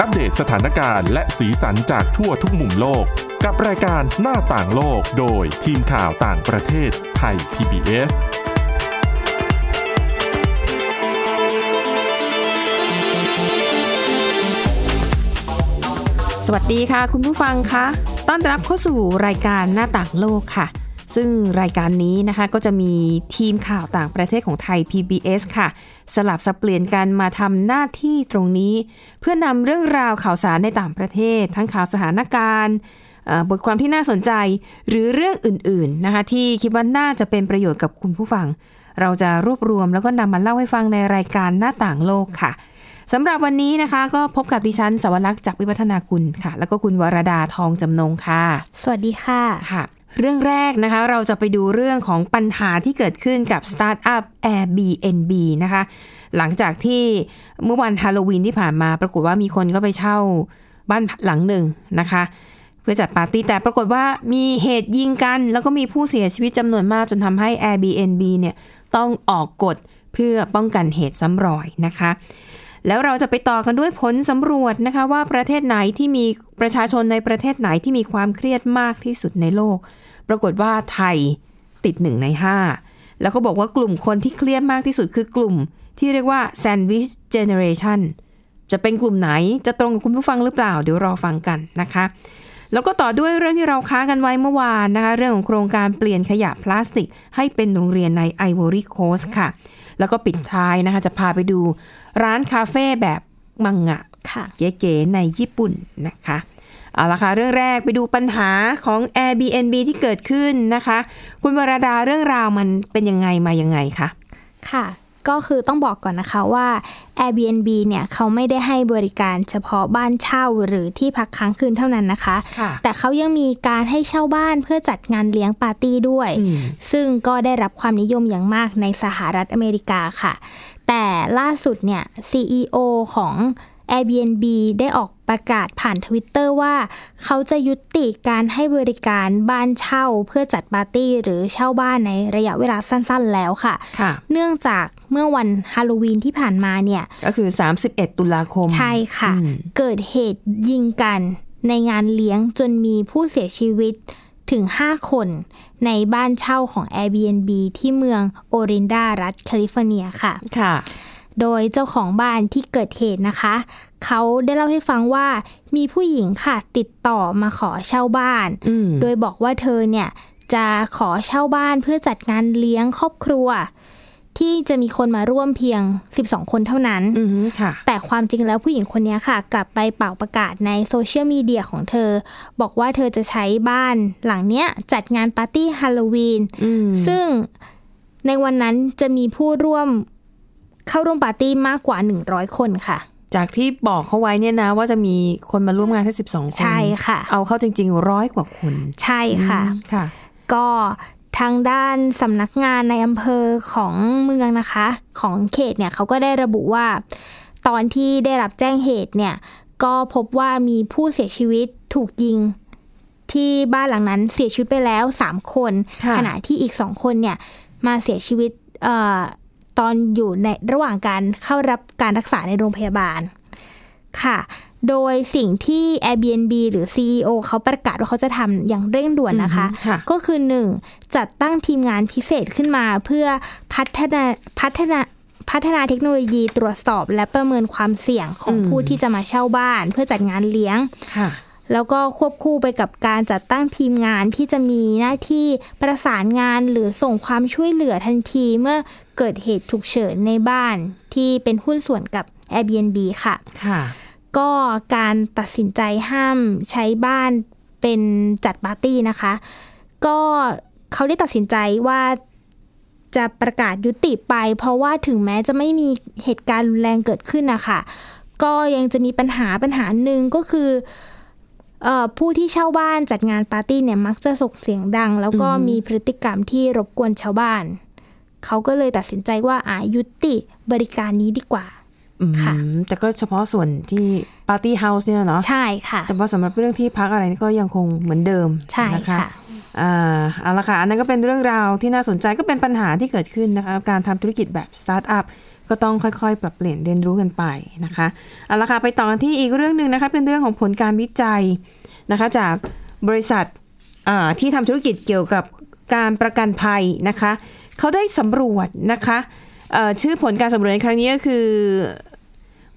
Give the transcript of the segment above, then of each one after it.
อัปเดตสถานการณ์และสีสันจากทั่วทุกมุมโลก กับรายการหน้าต่างโลกโดยทีมข่าวต่างประเทศไทย PBS สวัสดีค่ะ คุณผู้ฟังคะต้อนรับเข้าสู่รายการหน้าต่างโลกค่ะ ซึ่งรายการนี้นะคะก็จะมีทีมข่าวต่างประเทศของไทย PBS ค่ะ สลับสับเปลี่ยนกันมาทำหน้าที่ตรงนี้ เพื่อนำเรื่องราวข่าวสารในต่างประเทศ ทั้งข่าวสถานการณ์เอ่อบทความที่น่าสนใจหรือเรื่องอื่นๆนะคะที่คิดว่าน่าจะเป็นประโยชน์กับคุณผู้ฟัง เราจะรวบรวมแล้วก็นำมาเล่าให้ฟังในรายการหน้าต่างโลกค่ะสำหรับวันนี้นะคะ ก็พบกับดิฉันสวรักษ์จากวิวัฒนาคุณค่ะ แล้วก็คุณวรดาทองจำนงค่ะ สวัสดีค่ะค่ะ เรื่องแรกนะคะ เราจะไปดูเรื่องของปัญหาที่เกิดขึ้นกับสตาร์ทอัพ Airbnb นะคะ หลังจากที่เมื่อวันฮาโลวีนที่ผ่านมา ปรากฏว่ามีคนก็ไปเช่าบ้านหลังหนึ่งนะคะ เพื่อจัดปาร์ตี้แต่ปรากฏว่ามีเหตุยิงกัน แล้วก็มีผู้เสียชีวิตจำนวนมากจนทำให้ Airbnb เนี่ยต้องออกกฎเพื่อป้องกันเหตุซ้ำรอยนะคะแล้วเราจะไปต่อกันด้วยผลสำรวจนะคะว่าประเทศไหนที่มีประชาชนในประเทศไหนที่มีความเครียดมากที่สุดในโลก ปรากฏว่าไทยติดหนึ่งในห้าแล้วก็บอกว่ากลุ่มคนที่เครียดมากที่สุดคือกลุ่มที่เรียกว่า sandwich generation จะเป็นกลุ่มไหนจะตรงกับคุณผู้ฟังหรือเปล่า เดี๋ยวรอฟังกันนะคะ แล้วก็ต่อด้วยเรื่องที่เราค้ากันไว้เมื่อวานนะคะ เรื่องของโครงการเปลี่ยนขยะพลาสติก ให้เป็นโรงเรียนในไอวอรี่โคสค่ะ แล้วก็ปิดท้ายนะคะ จะพาไปดูร้านคาเฟ่แบบมังงะค่ะเก๋ๆในญี่ปุ่นนะคะ เอาละค่ะเรื่องแรกไปดูปัญหาของ Airbnb ที่เกิดขึ้นนะคะ คุณวราดาเรื่องราวมันเป็นยังไงมายังไงคะค่ะก็คือต้องบอกก่อนนะคะว่า Airbnb เนี่ยเขาไม่ได้ให้บริการเฉพาะบ้านเช่าหรือที่พักค้างคืนเท่านั้นนะคะค่ะแต่เขายังมีการให้เช่าบ้านเพื่อจัดงานเลี้ยงปาร์ตี้ด้วยอืมซึ่งก็ได้รับความนิยมอย่างมากในสหรัฐอเมริกาค่ะ แต่ล่าสุดเนี่ย CEO ของ Airbnb ได้ออกประกาศผ่านทวิตเตอร์ว่า เขาจะยุติการให้บริการบ้านเช่าเพื่อจัดปาร์ตี้หรือเช่าบ้านในระยะเวลาสั้นๆแล้วค่ะค่ะเนื่องจากเมื่อวันฮาโลวีนที่ผ่านมาเนี่ย ก็คือ 31 ตุลาคม ใช่ค่ะอืมเกิดเหตุยิงกันในงานเลี้ยงจนมีผู้เสียชีวิตถึง 5 คนในบ้านเช่าของ Airbnb ที่เมืองโอรินดารัฐแคลิฟอร์เนียค่ะ ค่ะ โดยเจ้าของบ้านที่เกิดเหตุนะคะ เขาได้เล่าให้ฟังว่ามีผู้หญิงค่ะติดต่อมาขอเช่าบ้านอืมโดยบอกว่าเธอเนี่ยจะขอเช่าบ้านเพื่อจัดงานเลี้ยงครอบครัว ที่จะมีคนมาร่วมเพียง 12 คนเท่านั้นอืมค่ะแต่ความจริงแล้วผู้หญิงคนนี้ค่ะ กลับไปเป่าประกาศในโซเชียลมีเดียของเธอ บอกว่าเธอจะใช้บ้านหลังเนี้ยจัดงานปาร์ตี้ฮาโลวีนอืมซึ่งในวันนั้นจะมีผู้ร่วม เข้าร่วมปาร์ตี้มากกว่า 100 คนค่ะ จากที่บอกเขาไว้เนี่ยนะ ว่าจะมีคนมาร่วมงานแค่สิบสองคน ใช่ค่ะ เอาเข้าจริงๆร้อยกว่าคน ใช่ค่ะอืมค่ะ ก็ทางด้านสำนักงานในอำเภอของเมืองนะคะ ของเขตเนี่ยเขาก็ได้ระบุว่า ตอนที่ได้รับแจ้งเหตุเนี่ยก็พบว่ามีผู้เสียชีวิตถูกยิง ที่บ้านหลังนั้นเสียชีวิตไปแล้ว 3 คนค่ะขณะที่อีก 2 คนเนี่ยมาเสียชีวิตเอ่อ ตอนอยู่ในระหว่างการเข้ารับการรักษาในโรงพยาบาลค่ะ โดยสิ่งที่ Airbnb หรือ CEO เขาประกาศว่าเขาจะทำอย่างเร่งด่วนนะคะอืมค่ะก็คือ 1. จัดตั้งทีมงานพิเศษขึ้นมาเพื่อพัฒนาพัฒนาพัฒนาเทคโนโลยีตรวจสอบและประเมินความเสี่ยงของอืมผู้ที่จะมาเช่าบ้าน เพื่อจัดงานเลี้ยงค่ะ แล้วก็ควบคู่ไปกับการจัดตั้งทีมงานที่จะมีหน้าที่ประสานงานหรือส่งความช่วยเหลือทันทีเมื่อเกิดเหตุฉุกเฉินในบ้านที่เป็นหุ้นส่วนกับ Airbnb ค่ะค่ะ ก็การตัดสินใจห้ามใช้บ้านเป็นจัดปาร์ตี้นะคะ ก็เขาได้ตัดสินใจว่าจะประกาศยุติไป เพราะว่าถึงแม้จะไม่มีเหตุการณ์รุนแรงเกิดขึ้นนะคะก็ยังจะมีปัญหาปัญหาหนึ่งก็คือเอ่อ ผู้ที่เช่าบ้านจัดงานปาร์ตี้เนี่ยมักจะส่งเสียงดัง แล้วก็อือฮึมีพฤติกรรมที่รบกวนชาวบ้าน เขาก็เลยตัดสินใจว่าอายุติบริการนี้ดีกว่าอืมค่ะแต่ก็เฉพาะส่วนที่ party house เนี่ยเนาะใช่ค่ะ แต่ว่าสำหรับเรื่องที่พักอะไรนี่ก็ยังคงเหมือนเดิมใช่นะคะค่ะ อ่าเอาละค่ะอันนั้นก็เป็นเรื่องราวที่น่าสนใจก็เป็นปัญหาที่เกิดขึ้นนะคะการทำธุรกิจแบบสตาร์ทอัพก็ต้องค่อยๆ ปรับเปลี่ยนเรียนรู้กันไปนะคะเอาละค่ะไปต่อกันที่อีกเรื่องหนึ่งนะคะเป็นเรื่องของผลการวิจัยนะคะจากบริษัทอ่าที่ทำธุรกิจเกี่ยวกับการประกันภัยนะคะเขาได้สำรวจนะคะเอ่อชื่อผลการสำรวจในครั้งนี้ก็คือ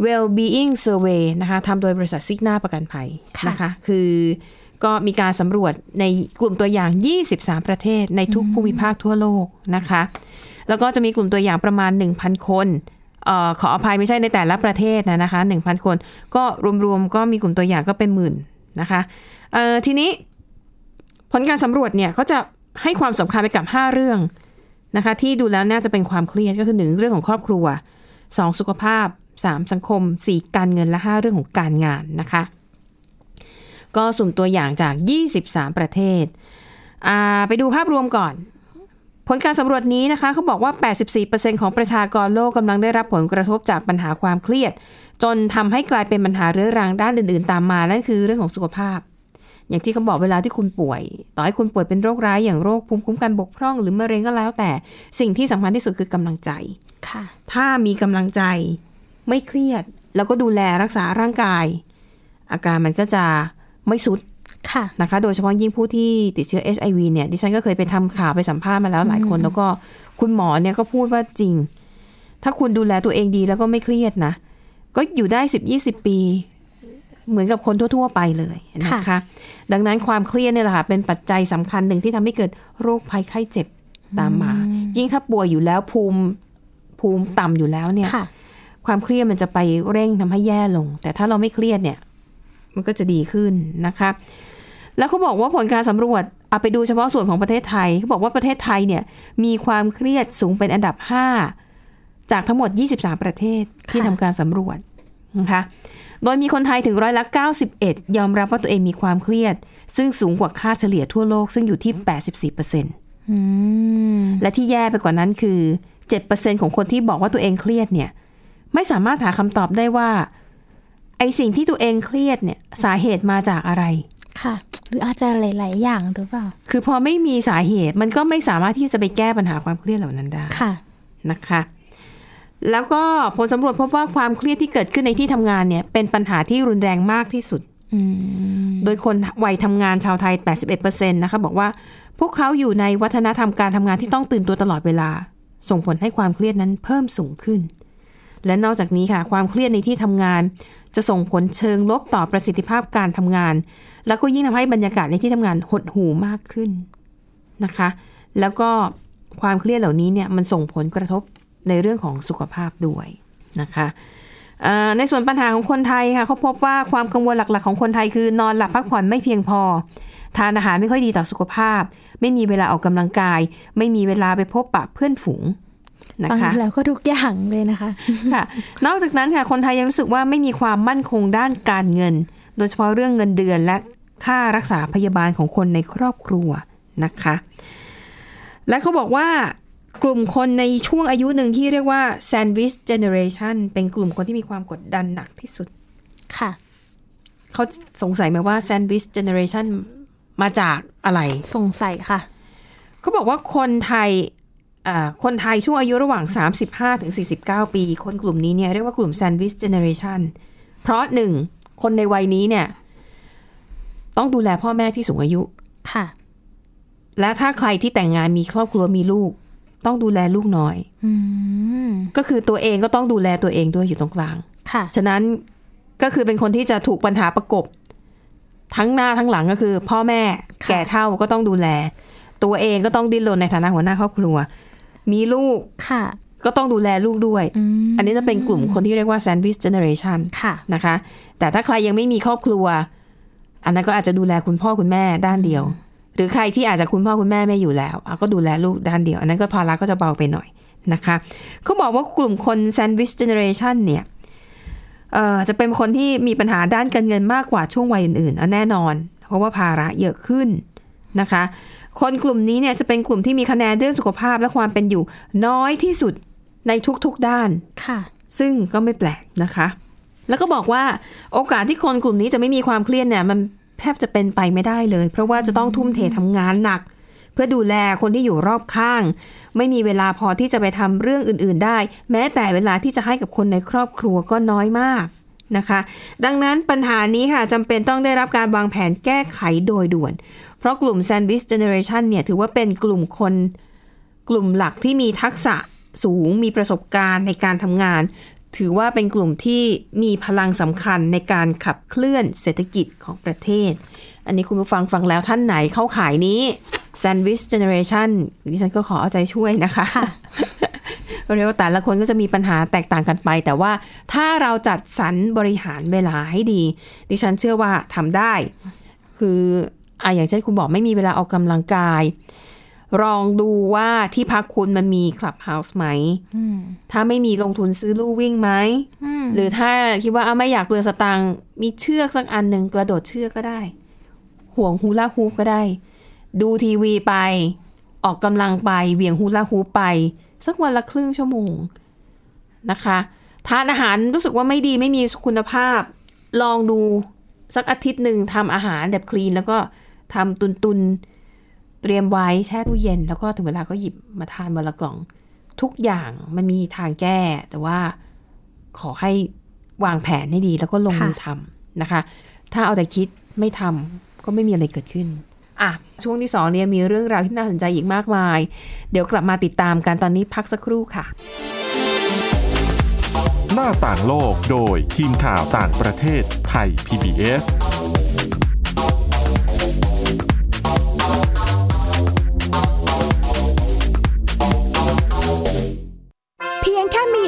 well-being survey นะคะทำโดยบริษัท Cigna ประกันภัยค่ะนะคะคือ ก็มีการสำรวจในกลุ่มตัวอย่าง 23 ประเทศในทุกภูมิภาคทั่วโลกนะคะ แล้วก็จะมีกลุ่มตัวอย่างประมาณ 1,000 คนเออขออภัยไม่ใช่ในแต่ละประเทศนะนะคะ1,000 คน ก็รวมๆก็มีกลุ่มตัวอย่างก็เป็นหมื่นนะคะเอ่อทีนี้ผลการสำรวจเนี่ยก็จะให้ความสำคัญไปกับ 5 เรื่องนะคะ ที่ดูแล้วน่าจะเป็นความเครียดก็คือหนึ่งเรื่องของครอบครัว 2 สุขภาพ 3 สังคม 4 การเงินและ 5 เรื่องของการงานนะคะ ก็สุ่มตัวอย่างจาก 23 ประเทศอ่าไปดูภาพรวมก่อน ผลการสำรวจนี้นะคะเขาบอกว่า 84%ของประชากรโลกกำลังได้รับผลกระทบจากปัญหาความเครียด จนทำให้กลายเป็นปัญหาเรื้อรังด้านอื่นๆ ตามมา นั่นคือเรื่องของสุขภาพ อย่างที่เขาบอกเวลาที่คุณป่วย ต่อให้คุณป่วยเป็นโรคร้ายอย่างโรคภูมิคุ้มกันบกพร่อง หรือมะเร็งก็แล้ว แต่สิ่งที่สำคัญที่สุดคือกำลังใจค่ะถ้ามีกำลังใจไม่เครียด แล้วก็ดูแลรักษาร่างกาย อาการมันก็จะ ไม่สุดค่ะนะคะโดยเฉพาะยิ่งผู้ที่ติดเชื้อ HIV เนี่ยดิฉันก็เคยไปทำข่าวไปสัมภาษณ์มาแล้วหลายคน แล้วก็คุณหมอเนี่ยก็พูดว่าจริง ถ้าคุณดูแลตัวเองดีแล้วก็ไม่เครียดนะ ก็อยู่ได้10-20ปี เหมือนกับคนทั่ว ๆ ไปเลยนะคะค่ะดังนั้นความเครียดเนี่ยแหละค่ะเป็นปัจจัยสำคัญหนึ่งที่ทำให้เกิดโรคภัยไข้เจ็บตามมา ยิ่งถ้าป่วยอยู่แล้วภูมิภูมิต่ำอยู่แล้วเนี่ยค่ะความเครียดมันจะไปเร่งทำให้แย่ลง แต่ถ้าเราไม่เครียดเนี่ย มันก็จะดีขึ้นนะคะแล้วเขาบอกว่าผลการสำรวจเอาไปดูเฉพาะส่วนของประเทศไทยเขาบอกว่าประเทศไทยเนี่ยมีความเครียดสูงเป็นอันดับ 5 จากทั้งหมด 23 ประเทศที่ค่ะทำการสำรวจนะคะโดยมีคนไทยถึงร้อยละ 91 ยอมรับว่าตัวเองมีความเครียด ซึ่งสูงกว่าค่าเฉลี่ยทั่วโลก ซึ่งอยู่ที่ 84%อืมและที่แย่ไปกว่านั้นคือ 7%ของคนที่บอกว่าตัวเองเครียดเนี่ย ไม่สามารถหาคำตอบได้ว่า ไอสิ่งที่ตัวเองเครียดเนี่ยสาเหตุมาจากอะไรค่ะ หรืออาจจะหลาย ๆ อย่างหรือเปล่า คือพอไม่มีสาเหตุมันก็ไม่สามารถที่จะไปแก้ปัญหาความเครียดเหล่านั้นได้ค่ะนะคะ แล้วก็ผลสำรวจพบว่าความเครียดที่เกิดขึ้นในที่ทำงานเนี่ย เป็นปัญหาที่รุนแรงมากที่สุดอืมโดยคนวัยทำงานชาวไทย 81%นะคะ บอกว่า พวกเขาอยู่ในวัฒนธรรมการทำงานที่ต้องตื่นตัวตลอดเวลา ส่งผลให้ความเครียดนั้นเพิ่มสูงขึ้น และนอกจากนี้ค่ะ ความเครียดในที่ทำงาน จะส่งผลเชิงลบต่อประสิทธิภาพการทำงาน แล้วก็ยิ่งทำให้บรรยากาศในที่ทำงานหดหูมากขึ้นนะคะ แล้วก็ความเครียดเหล่านี้เนี่ยมันส่งผลกระทบในเรื่องของสุขภาพด้วยนะคะในส่วนปัญหาของคนไทยค่ะเขาพบว่าความกังวลหลักๆของคนไทยคือนอนหลับพักผ่อนไม่เพียงพอ ทานอาหารไม่ค่อยดีต่อสุขภาพ ไม่มีเวลาออกกำลังกาย ไม่มีเวลาไปพบปะเพื่อนฝูง นะฟังคะแล้วก็ทุกอย่างเลยนะคะค่ะ นอกจากนั้นค่ะคนไทยยังรู้สึกว่าไม่มีความมั่นคงด้านการเงิน โดยเฉพาะเรื่องเงินเดือนและค่ารักษาพยาบาลของคนในครอบครัวนะคะ และเขาบอกว่ากลุ่มคนในช่วงอายุหนึ่งที่เรียกว่า sandwich generation เป็นกลุ่มคนที่มีความกดดันหนักที่สุด ค่ะ เขาสงสัยไหมว่า sandwich generation มาจากอะไร สงสัยค่ะ เขาบอกว่าคนไทยอ่า คนไทยช่วงอายุระหว่าง 35ถึง49 ปี คนกลุ่มนี้เนี่ยเรียกว่ากลุ่ม Sandwich Generation เพราะหนึ่งคนในวัยนี้เนี่ย ต้องดูแลพ่อแม่ที่สูงอายุค่ะ และถ้าใครที่แต่งงานมีครอบครัวมีลูก ต้องดูแลลูกน้อยอืมก็คือตัวเองก็ต้องดูแลตัวเองด้วยอยู่ตรงกลาง ค่ะ ฉะนั้นก็คือเป็นคนที่จะถูกปัญหาประกบ ทั้งหน้าทั้งหลังก็คือ พ่อแม่ค่ะแก่เท่าก็ต้องดูแล ตัวเองก็ต้องดิ้นรนในฐานะหัวหน้าครอบครัว มีลูกค่ะ ก็ต้องดูแลลูกด้วยอืมอันนี้จะเป็นกลุ่มคนที่เรียกว่า sandwich generation ค่ะนะคะ แต่ถ้าใครยังไม่มีครอบครัว อันนั้นก็อาจจะดูแลคุณพ่อคุณแม่ด้านเดียว หรือใครที่อาจจะคุณพ่อคุณแม่ไม่อยู่แล้วอะก็ดูแลลูกด้านเดียว อันนั้นก็ภาระก็จะเบาไปหน่อยนะคะเขาบอกว่ากลุ่มคน sandwich generation เนี่ยเอ่อจะเป็นคนที่มีปัญหาด้านการเงินมากกว่าช่วงวัยอื่นๆอะแน่นอน เพราะว่าภาระเยอะขึ้น นะคะ คนกลุ่มนี้เนี่ยจะเป็นกลุ่มที่มีคะแนนเรื่องสุขภาพและความเป็นอยู่ น้อยที่สุดในทุกๆด้านค่ะ ซึ่งก็ไม่แปลกนะคะ แล้วก็บอกว่าโอกาสที่คนกลุ่มนี้จะไม่มีความเครียดเนี่ยมันแทบจะเป็นไปไม่ได้เลย เพราะว่าจะต้องทุ่มเททำงานหนักพื่อดูแลคนที่อยู่รอบข้าง ไม่มีเวลาพอที่จะไปทำเรื่องอื่น ๆ ได้ แม้แต่เวลาที่จะให้กับคนในครอบครัวก็น้อยมากนะคะ ดังนั้นปัญหานี้ค่ะจำเป็นต้องได้รับการวางแผนแก้ไขโดยด่วน เพราะกลุ่ม Sandwich Generation เนี่ยถือว่าเป็นกลุ่มคนกลุ่มหลักที่มีทักษะสูงมีประสบการณ์ในการทำงาน ถือว่าเป็นกลุ่มที่มีพลังสำคัญในการขับเคลื่อนเศรษฐกิจของประเทศ อันนี้คุณผู้ฟังฟังแล้วท่านไหนเข้าขายนี้ Sandwich Generation ดิฉันก็ขอเอาใจช่วยนะคะค่ะเรียกว่าแต่ละคนก็จะมีปัญหาแตกต่างกันไป แต่ว่าถ้าเราจัดสรรบริหารเวลาให้ดี ดิฉันเชื่อว่าทำได้ คือ อะอย่างเช่นคุณบอกไม่มีเวลาออกกำลังกาย ลองดูว่าที่พักคุณมันมีคลับเฮาส์ไหม ถ้าไม่มีลงทุนซื้อลู่วิ่งไหม หรือถ้าคิดว่าอะไม่อยากเปลืองสตางค์มีเชือกสักอันหนึ่งกระโดดเชือกก็ได้ ห่วงฮูลาฮูปก็ได้ ดูทีวีไป ออกกำลังไปเหวี่ยงฮูลาฮูปไป สักวันละครึ่งชั่วโมงนะคะทานอาหารรู้สึกว่าไม่ดีไม่มีคุณภาพ ลองดูสักอาทิตย์หนึ่งทำอาหารแบบคลีน แล้วก็ ทำตุนตุนๆเตรียมไว้แช่ตู้เย็น แล้วก็ถึงเวลาก็หยิบมาทานวันละกล่อง ทุกอย่างมันมีทางแก้ แต่ว่าขอให้วางแผนให้ดี แล้วก็ลงมือทำนะคะ ถ้าเอาแต่คิดไม่ทำก็ไม่มีอะไรเกิดขึ้นอะช่วงที่สองเนี่ยมีเรื่องราวที่น่าสนใจอีกมากมาย เดี๋ยวกลับมาติดตามกันตอนนี้พักสักครู่ค่ะ หน้าต่างโลกโดยทีมข่าวต่างประเทศไทย PBS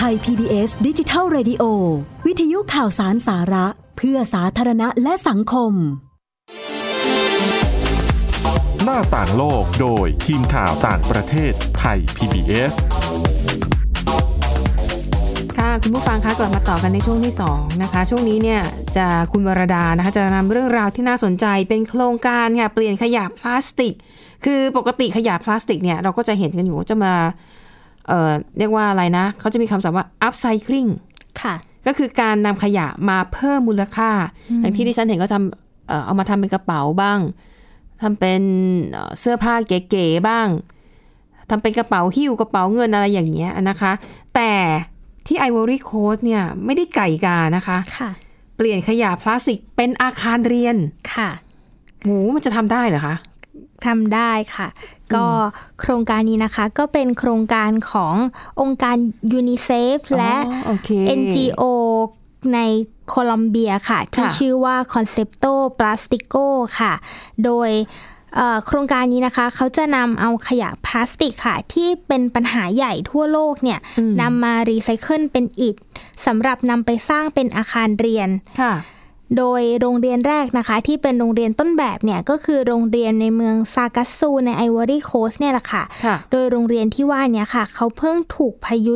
ทย PBS ดิจิทัล Radio วิทยุข่าวสารสาระ เพื่อสาธารณะและสังคม หน้าต่างโลกโดยทีมข่าวต่างประเทศไทย PBS ค่ะคุณผู้ฟังคะกลับมาต่อกันในช่วงที่2นะคะช่วงนี้เนี่ยจะคุณวรดานะคะจะนำเรื่องราวที่น่าสนใจเป็นโครงการค่ะเปลี่ยนขยะพลาสติก คือปกติขยะพลาสติกเนี่ยเราก็จะเห็นกันอยู่ว่าจะมา เอ่อเรียกว่าอะไรนะ เขาจะมีคำศัพท์ว่า upcycling ค่ะ ก็คือการนำขยะมาเพิ่มมูลค่า อย่างที่ดิฉันเห็นก็ทำเอ่อเอามาทำเป็นกระเป๋าบ้างทำเป็นเอ่อเสื้อผ้าเก๋ๆบ้างทำเป็นกระเป๋าหิ้วกระเป๋าเงินอะไรอย่างเงี้ยนะคะ แต่ที่ไอวอรี่โคสเนี่ยไม่ได้ไก่กานะคะค่ะเปลี่ยนขยะพลาสติกเป็นอาคารเรียนค่ะโหมันจะทำได้เหรอคะทำได้ค่ะ ก็โครงการนี้นะคะ ก็เป็นโครงการขององค์การยูนิเซฟและอ๋อโอเค NGO ในโคลอมเบียค่ะ ที่ค่ะชื่อว่า Conceptos Plásticos ค่ะ โดยเอ่อโครงการนี้นะคะเขาจะนำเอาขยะพลาสติกค่ะ ที่เป็นปัญหาใหญ่ทั่วโลกเนี่ยนำมารีไซเคิลเป็นอิฐสำหรับนำไปสร้างเป็นอาคารเรียนค่ะ โดยโรงเรียนแรกนะคะ ที่เป็นโรงเรียนต้นแบบเนี่ยก็คือโรงเรียนในเมืองซากัสซูในไอวอรี่โคสเนี่ยแหละค่ะค่ะโดยโรงเรียนที่ว่าเนี้ค่ะ เขาเพิ่งถูกพายุ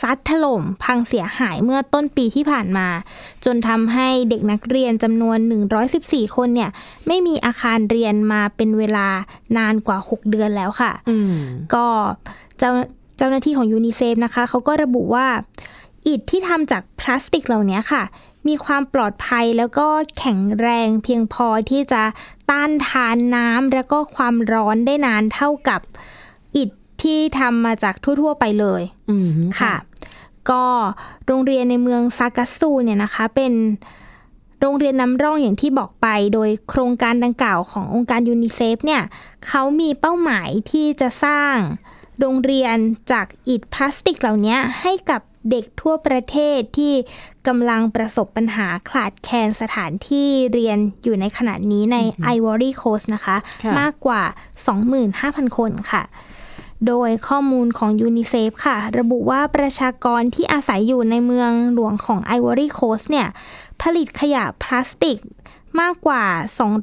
ซัดถล่มพังเสียหายเมื่อต้นปีที่ผ่านมา จนทำให้เด็กนักเรียนจำนวน 114 คนเนี่ย ไม่มีอาคารเรียนมาเป็นเวลานานกว่า 6 เดือนแล้วค่ะอืมก็เจ้าเจ้าหน้าที่ของยูนิเซฟนะคะ เขาก็ระบุว่าอิฐที่ทำจากพลาสติกเหล่านี้ค่ะ มีความปลอดภัยแล้วก็แข็งแรงเพียงพอที่จะต้านทานน้ำแล้วก็ความร้อนได้นานเท่ากับอิฐที่ทำมาจากทั่ว ๆ ไปเลยอืมค่ะ ก็โรงเรียนในเมืองซากัสซูเนี่ยนะคะ เป็นโรงเรียนนำร่องอย่างที่บอกไป โดยโครงการดังกล่าวขององค์การยูนิเซฟเนี่ยเขามีเป้าหมายที่จะสร้าง โรงเรียนจากอิฐพลาสติกเหล่านี้ให้กับเด็กทั่วประเทศที่กำลังประสบปัญหาขาดแคลนสถานที่เรียนอยู่ในขณะนี้ในไอวอรี่โคสนะคะค่ะมากกว่า 25,000 คนค่ะ โดยข้อมูลของยูนิเซฟค่ะ ระบุว่าประชากรที่อาศัยอยู่ในเมืองหลวงของไอวอรี่โคสเนี่ย ผลิตขยะพลาสติกมากกว่า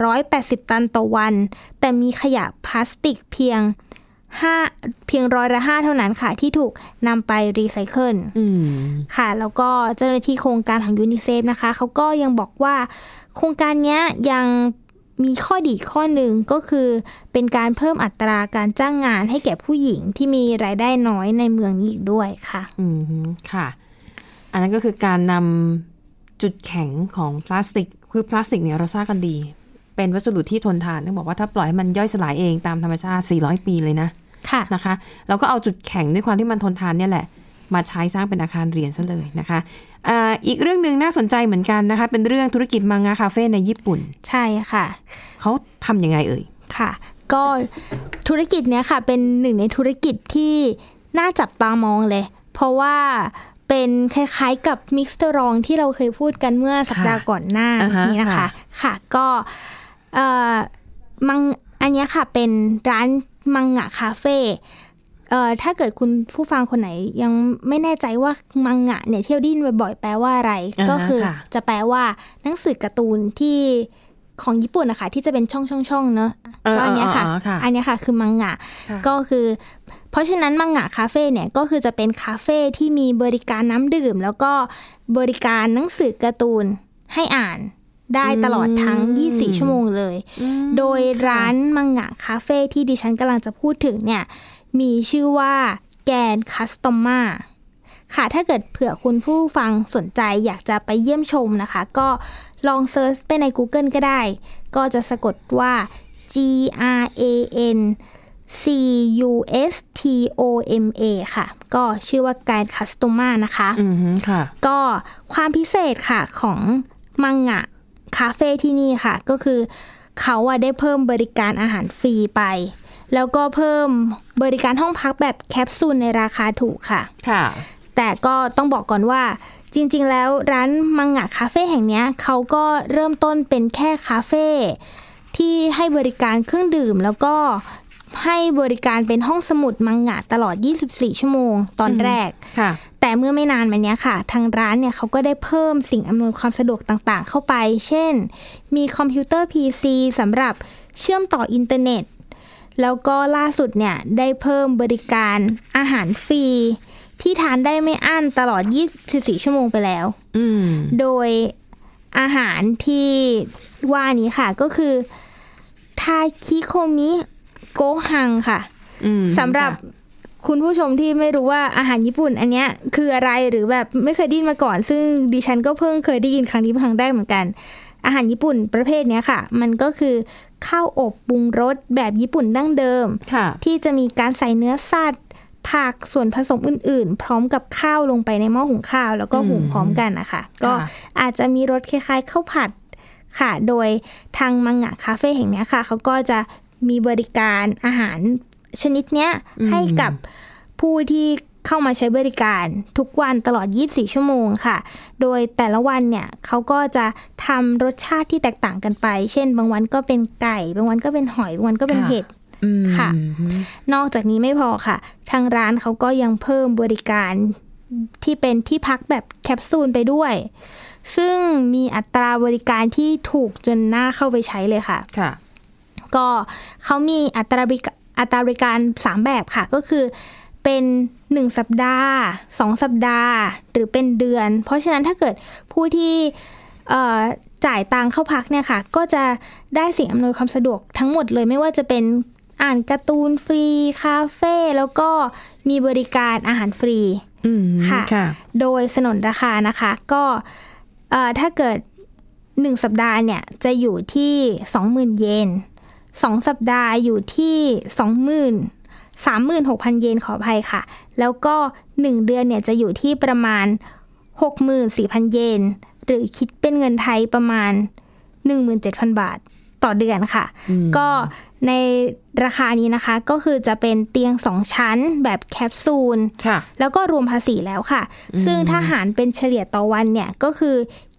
280 ตันต่อวัน แต่มีขยะพลาสติกเพียง 5เพียงร้อยละ5เท่านั้นค่ะ ที่ถูกนำไปรีไซเคิลอืมค่ะ แล้วก็เจ้าหน้าที่โครงการของยูนิเซฟนะคะ เขาก็ยังบอกว่า โครงการเนี้ยยังมีข้อดีข้อหนึ่งก็คือเป็นการเพิ่มอัตราการจ้างงานให้แก่ผู้หญิงที่มีรายได้น้อยในเมืองนี้อีกด้วยค่ะ อืมค่ะ อันนั้นก็คือการนำจุดแข็งของพลาสติก คือพลาสติกเนี่ยเราทราบกันดี เป็นวัสดุที่ทนทานต้องบอกว่าถ้าปล่อยให้มันย่อยสลายเองตามธรรมชาติ 400 ปีเลยนะค่ะนะคะแล้วก็เอาจุดแข็งด้วยความที่มันทนทานเนี่ยแหละ มาใช้สร้างเป็นอาคารเรียนซะเลยนะคะอ่าอีกเรื่องหนึ่งน่าสนใจเหมือนกันนะคะ เป็นเรื่องธุรกิจมังงะคาเฟ่ในญี่ปุ่น ใช่ค่ะ เขาทำยังไงเอ่ยค่ะ ก็ธุรกิจเนี้ยค่ะเป็นหนึ่งในธุรกิจที่น่าจับตามองเลย เพราะว่าเป็นคล้ายๆกับมิกซ์เตอรองที่เราเคยพูดกันเมื่อสัปดาห์ก่อนหน้าอ่าฮะนี้นะคะ ค่ะค่ะก็ เอ่อมังอันเนี้ยค่ะเป็นร้านมังงะคาเฟ่เอ่อถ้าเกิดคุณผู้ฟังคนไหนยังไม่แน่ใจว่ามังงะเนี่ยเที่ยวไดิ้นบ่อยๆแปลว่าอะไรอ่าฮะก็คือค่ะจะแปลว่าหนังสือการ์ตูนที่ของญี่ปุ่นนะคะที่จะเป็นช่องๆๆเนอะเออก็อันเนี้ยค่ะอ๋ออ๋อค่ะ อันเนี้ยค่ะ คือมังงะค่ะก็คือ เพราะฉะนั้นมังงะคาเฟ่เนี่ยก็คือจะเป็นคาเฟ่ที่มีบริการน้ำดื่ม แล้วก็บริการหนังสือการ์ตูนให้อ่าน ได้ตลอดทั้ง 24 ชั่วโมงเลย โดยร้านมังงะคาเฟ่ที่ดิฉันกำลังจะพูดถึงเนี่ย มีชื่อว่าแกรนคัสตอมมาค่ะ ถ้าเกิดเผื่อคุณผู้ฟังสนใจอยากจะไปเยี่ยมชมนะคะ ก็ลอง search ไปใน Google ก็ได้ ก็จะสะกดว่า G R A N C U S T O M A ค่ะ ก็ชื่อว่าแกนคัสตอมมานะคะอืมฮึค่ะก็ความพิเศษค่ะของมังงะ คาเฟ่ที่นี่ค่ะ ก็คือเขาอะได้เพิ่มบริการอาหารฟรีไป แล้วก็เพิ่มบริการห้องพักแบบแคปซูลในราคาถูกค่ะ ค่ะ แต่ก็ต้องบอกก่อนว่าจริง ๆ แล้วร้านมังงะคาเฟ่แห่งเนี้ยเขาก็เริ่มต้นเป็นแค่คาเฟ่ที่ให้บริการเครื่องดื่ม แล้วก็ให้บริการเป็นห้องสมุดมังงะตลอด 24 ชั่วโมงตอนแรกค่ะ แต่เมื่อไม่นานมาเนี้ยค่ะ ทางร้านเนี่ยเขาก็ได้เพิ่มสิ่งอำนวยความสะดวกต่างๆ เข้าไป เช่น มีคอมพิวเตอร์ PC สำหรับเชื่อมต่ออินเทอร์เน็ต แล้วก็ล่าสุดเนี่ยได้เพิ่มบริการอาหารฟรีที่ทานได้ไม่อั้นตลอด 24 ชั่วโมงไปแล้วอืมโดยอาหารที่ว่านี้ค่ะก็คือ ทาคิโคมิโกฮังค่ะอืมสำหรับ ค่ะคุณผู้ชมที่ไม่รู้ว่าอาหารญี่ปุ่น อันเนี้ยคืออะไรหรือแบบไม่เคยได้ยินมาก่อน ซึ่งดิฉันก็เพิ่งเคยได้ยินครั้งนี้เป็นครั้งแรกเหมือนกัน อาหารญี่ปุ่นประเภทเนี้ยค่ะ มันก็คือข้าวอบปรุงรสแบบญี่ปุ่นดั้งเดิมค่ะที่จะมีการใส่เนื้อสัตว์ผักส่วนผสมอื่น ๆ พร้อมกับข้าวลงไปในหม้อหุงข้าว แล้วก็หุงพร้อมกันนะคะก็อาจจะมีรสคล้ายๆข้าวผัดค่ะ โดยทางมังงะคาเฟ่แห่งเนี้ยค่ะเขาก็จะมีบริการอาหาร ชนิดเนี้ยให้กับผู้ที่เข้ามาใช้บริการทุกวันตลอด 24 ชั่วโมงค่ะ โดยแต่ละวันเนี่ยเขาก็จะทำรสชาติที่แตกต่างกันไป เช่น บางวันก็เป็นไก่ บางวันก็เป็นหอย บางวันก็เป็นเห็ดอืมค่ะ นอกจากนี้ไม่พอค่ะ ทางร้านเขาก็ยังเพิ่มบริการที่เป็นที่พักแบบแคปซูลไปด้วย ซึ่งมีอัตราบริการที่ถูกจนน่าเข้าไปใช้เลยค่ะ ค่ะ ก็เขามีอัตราบริก อัตราบริการ 3 แบบค่ะ ก็คือเเป็น 1 สัปดาห์ 2 สัปดาห์ หรือเป็นเดือน เพราะฉะนั้นถ้าเกิดผู้ที่เอ่อจ่ายตังเข้าพักเนี่ยค่ะ ก็จะได้สิ่งอำนวยความสะดวกทั้งหมดเลยไม่ว่าจะเป็นอ่านการ์ตูนฟรี คาเฟ่แล้วก็มีบริการอาหารฟรีอืมค่ะค่ะโดยสนนราคานะคะ ก็เอ่อถ้าเกิด 1 สัปดาห์เนี่ย จะอยู่ที่ 20,000 เยน 2สัปดาห์อยู่ที่20,000 36,000เยนขออภัยค่ะ แล้วก็1เดือนเนี่ยจะอยู่ที่ประมาณ64,000เยนหรือคิดเป็นเงินไทยประมาณ17,000บาทต่อเดือนค่ะ ก็ ในราคานี้นะคะ ก็คือจะเป็นเตียง2ชั้นแบบแคปซูลค่ะแล้วก็รวมภาษีแล้วค่ะ ซึ่งถ้าหารเป็นเฉลี่ยต่อวันเนี่ย ก็คือ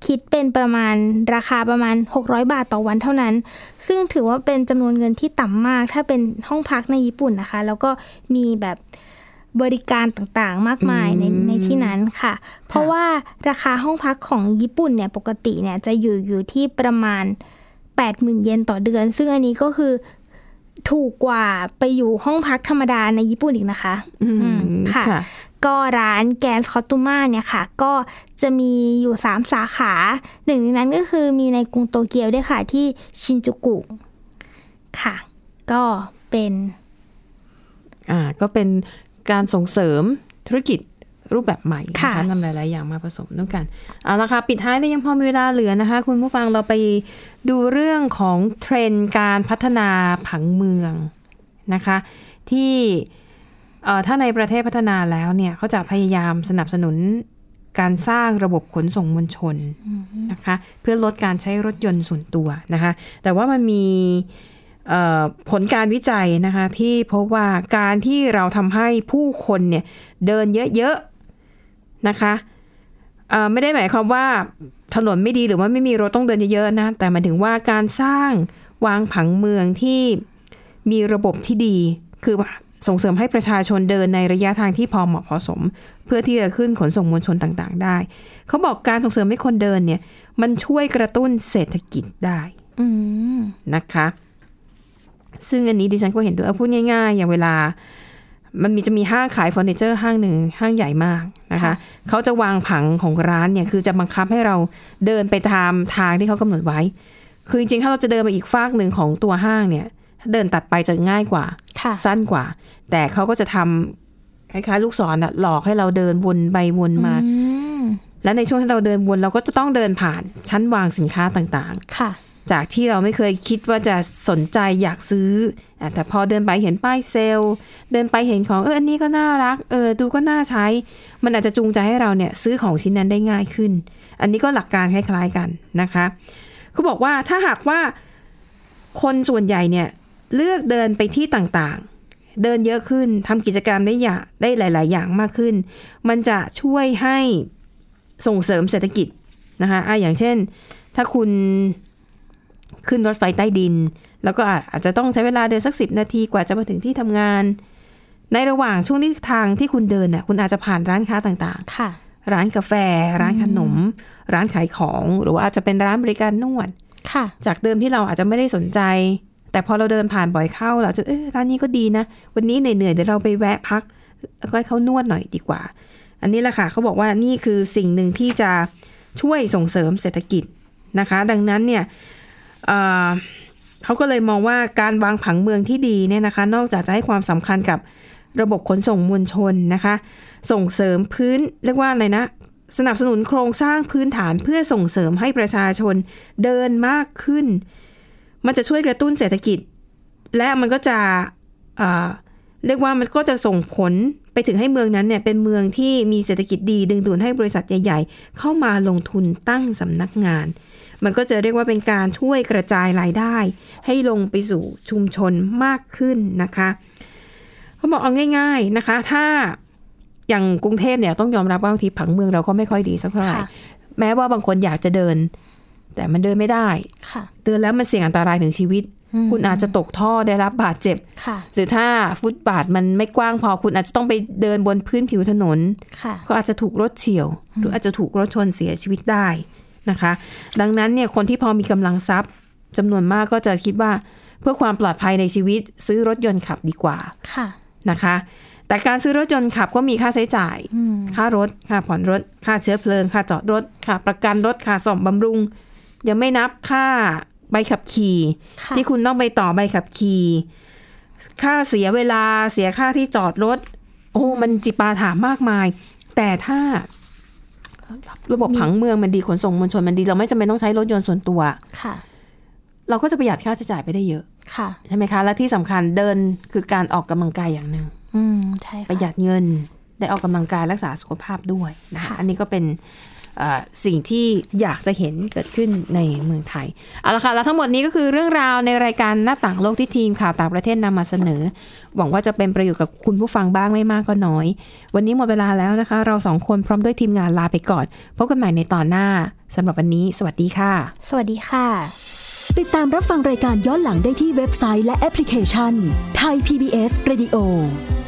คิดเป็นประมาณราคาประมาณ 600 บาทต่อวันเท่านั้น ซึ่งถือว่าเป็นจำนวนเงินที่ต่ำมาก ถ้าเป็นห้องพักในญี่ปุ่นนะคะ แล้วก็มีแบบบริการต่างๆ มากมายในในที่นั้นค่ะ เพราะว่าราคาห้องพักของญี่ปุ่นเนี่ยปกติเนี่ยจะอยู่อยู่ที่ประมาณ 80,000 เยนต่อเดือน ซึ่งอันนี้ก็คือ ถูกกว่าไปอยู่ห้องพักธรรมดาในญี่ปุ่นอีกนะคะ อืมอืมค่ะค่ะ ก็ร้านแกนคอตตูมาเนี่ยค่ะ ก็จะมีอยู่ 3 สาขา หนึ่งในนั้นก็คือมีในกรุงโตเกียวด้วยค่ะที่ชินจูกุค่ะ ก็เป็น อ่าก็เป็นการส่งเสริมธุรกิจ รูปแบบใหม่นะค่ะคะนำหลาย ๆ อย่างมาผสมด้วยกันเอาละค่ะปิดท้ายได้ยังพอมีเวลาเหลือนะคะ คุณผู้ฟังเราไปดูเรื่องของเทรนด์การพัฒนาผังเมืองนะคะ ที่เอ่อถ้าในประเทศพัฒนาแล้วเนี่ยเขาจะพยายามสนับสนุนการสร้างระบบขนส่งมวลชนนะคะ เพื่อลดการใช้รถยนต์ส่วนตัวนะคะ แต่ว่ามันมีเอ่อผลการวิจัยนะคะที่พบว่าการที่เราทำให้ผู้คนเนี่ยเดินเยอะๆ นะคะเอ่อไม่ได้หมายความว่าถนนไม่ดีหรือว่าไม่มีรถต้องเดินเยอะๆนะ แต่หมายถึงว่าการสร้างวางผังเมืองที่มีระบบที่ดี คือส่งเสริมให้ประชาชนเดินในระยะทางที่พอเหมาะพอสม เพื่อที่จะขึ้นขนส่งมวลชนต่างๆ ได้ เขาบอกการส่งเสริมให้คนเดินเนี่ย มันช่วยกระตุ้นเศรษฐกิจได้อืมนะคะ ซึ่งอันนี้ดิฉันก็เห็นด้วยเอาพูดง่ายๆ อย่างเวลา มันมีจะมีห้างขายเฟอร์นิเจอร์ห้างหนึ่งห้างใหญ่มากนะคะค่ะเขาจะวางผังของร้านเนี่ยคือจะบังคับให้เราเดินไปตามทางที่เขากำหนดไว้ คือจริงๆ ถ้าเราจะเดินไปอีกฟากหนึ่งของตัวห้างเนี่ย ถ้าเดินตัดไปจะง่ายกว่าค่ะสั้นกว่า แต่เขาก็จะทำคล้ายๆลูกศรน่ะหลอกให้เราเดินวนไปวนมาอืมและในช่วงที่เราเดินวนเราก็จะต้องเดินผ่านชั้นวางสินค้าต่างๆ ค่ะ จากที่เราไม่เคยคิดว่าจะสนใจอยากซื้ออแต่พอเดินไปเห็นป้ายเซลล์เดินไปเห็นของเอออันนี้ก็น่ารักเออดูก็น่าใช้ มันอาจจะจูงใจให้เราเนี่ยซื้อของชิ้นนั้นได้ง่ายขึ้น อันนี้ก็หลักการคล้าย ๆกันนะคะเขาบอกว่าถ้าหากว่าคนส่วนใหญ่เนี่ยเลือกเดินไปที่ต่างๆ เดินเยอะขึ้นทำกิจกรรมได้อย่างได้หลาย ๆ อย่างมากขึ้น มันจะช่วยให้ส่งเสริมเศรษฐกิจนะคะอะอย่างเช่น ถ้าคุณ ขึ้นรถไฟใต้ดิน แล้วก็อาจจะต้องใช้เวลาเดินสักสิบนาทีกว่าจะมาถึงที่ทำงาน ในระหว่างช่วงที่ทางที่คุณเดินน่ะคุณอาจจะผ่านร้านค้าต่างค่ะๆร้านกาแฟ ร้านขนม ร้านขายของ หรือว่าอาจจะเป็นร้านบริการนวดค่ะ จากเดิมที่เราอาจจะไม่ได้สนใจ แต่พอเราเดินผ่านบ่อยเข้าเราจะเออร้านนี้ก็ดีนะ วันนี้เหนื่อยๆเดี๋ยวเราไปแวะพักแล้วก็ให้เขานวดหน่อยดีกว่า อันนี้แหละค่ะเขาบอกว่านี่คือสิ่งหนึ่งที่จะช่วยส่งเสริมเศรษฐกิจนะคะ ดังนั้นเนี่ย เขาก็เลยมองว่าการวางผังเมืองที่ดีเนี่ยนะคะ นอกจากจะให้ความสำคัญกับระบบขนส่งมวลชนนะคะ ส่งเสริมพื้นเรียกว่าอะไรนะ สนับสนุนโครงสร้างพื้นฐานเพื่อส่งเสริมให้ประชาชนเดินมากขึ้น มันจะช่วยกระตุ้นเศรษฐกิจ และมันก็จะเอ่อเรียกว่ามันก็จะส่งผลไปถึงให้เมืองนั้นเนี่ยเป็นเมืองที่มีเศรษฐกิจดี ดึงดูดให้บริษัทใหญ่ ๆ เข้ามาลงทุนตั้งสำนักงาน มันก็จะเรียกว่าเป็นการช่วยกระจายรายได้ ให้ลงไปสู่ชุมชนมากขึ้นนะคะเขาบอกเอาง่าย ๆนะคะ ถ้าอย่างกรุงเทพเนี่ยต้องยอมรับว่าบางทีผังเมืองเราก็ไม่ค่อยดีสักเท่าไหร่ค่ะแม้ว่าบางคนอยากจะเดิน แต่มันเดินไม่ได้ค่ะเดินแล้วมันเสี่ยงอันตรายถึงชีวิต คุณอาจจะตกท่อได้รับบาดเจ็บค่ะหรือถ้าฟุตบาทมันไม่กว้างพอคุณอาจจะต้องไปเดินบนพื้นผิวถนนค่ะก็อาจจะถูกรถเฉียว หรืออาจจะถูกรถชนเสียชีวิตได้ นะคะ ดังนั้นเนี่ยคนที่พอมีกำลังทรัพย์จำนวนมากก็จะคิดว่าเพื่อความปลอดภัยในชีวิตซื้อรถยนต์ขับดีกว่าค่ะนะคะ แต่การซื้อรถยนต์ขับก็มีค่าใช้จ่ายอืมค่ารถ ค่าผ่อนรถ ค่าเชื้อเพลิง ค่าจอดรถ ค่าประกันรถ ค่าซ่อมบำรุง ยังไม่นับค่าใบขับขี่ค่ะที่คุณต้องไปต่อใบขับขี่ ค่าเสียเวลาเสียค่าที่จอดรถ โอ้ มันจิปาถามมากมาย แต่ถ้า ระบบผังเมืองมันดีขนส่งมวลชนมันดี เราไม่จำเป็นต้องใช้รถยนต์ส่วนตัวค่ะ เราก็จะประหยัดค่าใช้จ่ายไปได้เยอะค่ะใช่ไหมคะ และที่สำคัญเดินคือการออกกำลังกายอย่างหนึ่งอืมใช่ปค่ะระหยัดเงินได้ออกกำลังกายรักษาสุขภาพด้วยนะคะค่ะอันนี้ก็เป็นเอ่อ สิ่งที่อยากจะเห็นเกิดขึ้นในเมืองไทยเอาละค่ะแล้วทั้งหมดนี้ก็คือเรื่องราวในรายการหน้าต่างโลกที่ทีมข่าวต่างประเทศนำมาเสนอ หวังว่าจะเป็นประโยชน์กับคุณผู้ฟังบ้างไม่มากก็น้อย วันนี้หมดเวลาแล้วนะคะ เราสองคนพร้อมด้วยทีมงานลาไปก่อนพบกันใหม่ในตอนหน้าสำหรับวันนี้ สวัสดีค่ะ สวัสดีค่ะ ติดตามรับฟังรายการย้อนหลังได้ที่เว็บไซต์และแอปพลิเคชันไทย PBS Radio ไท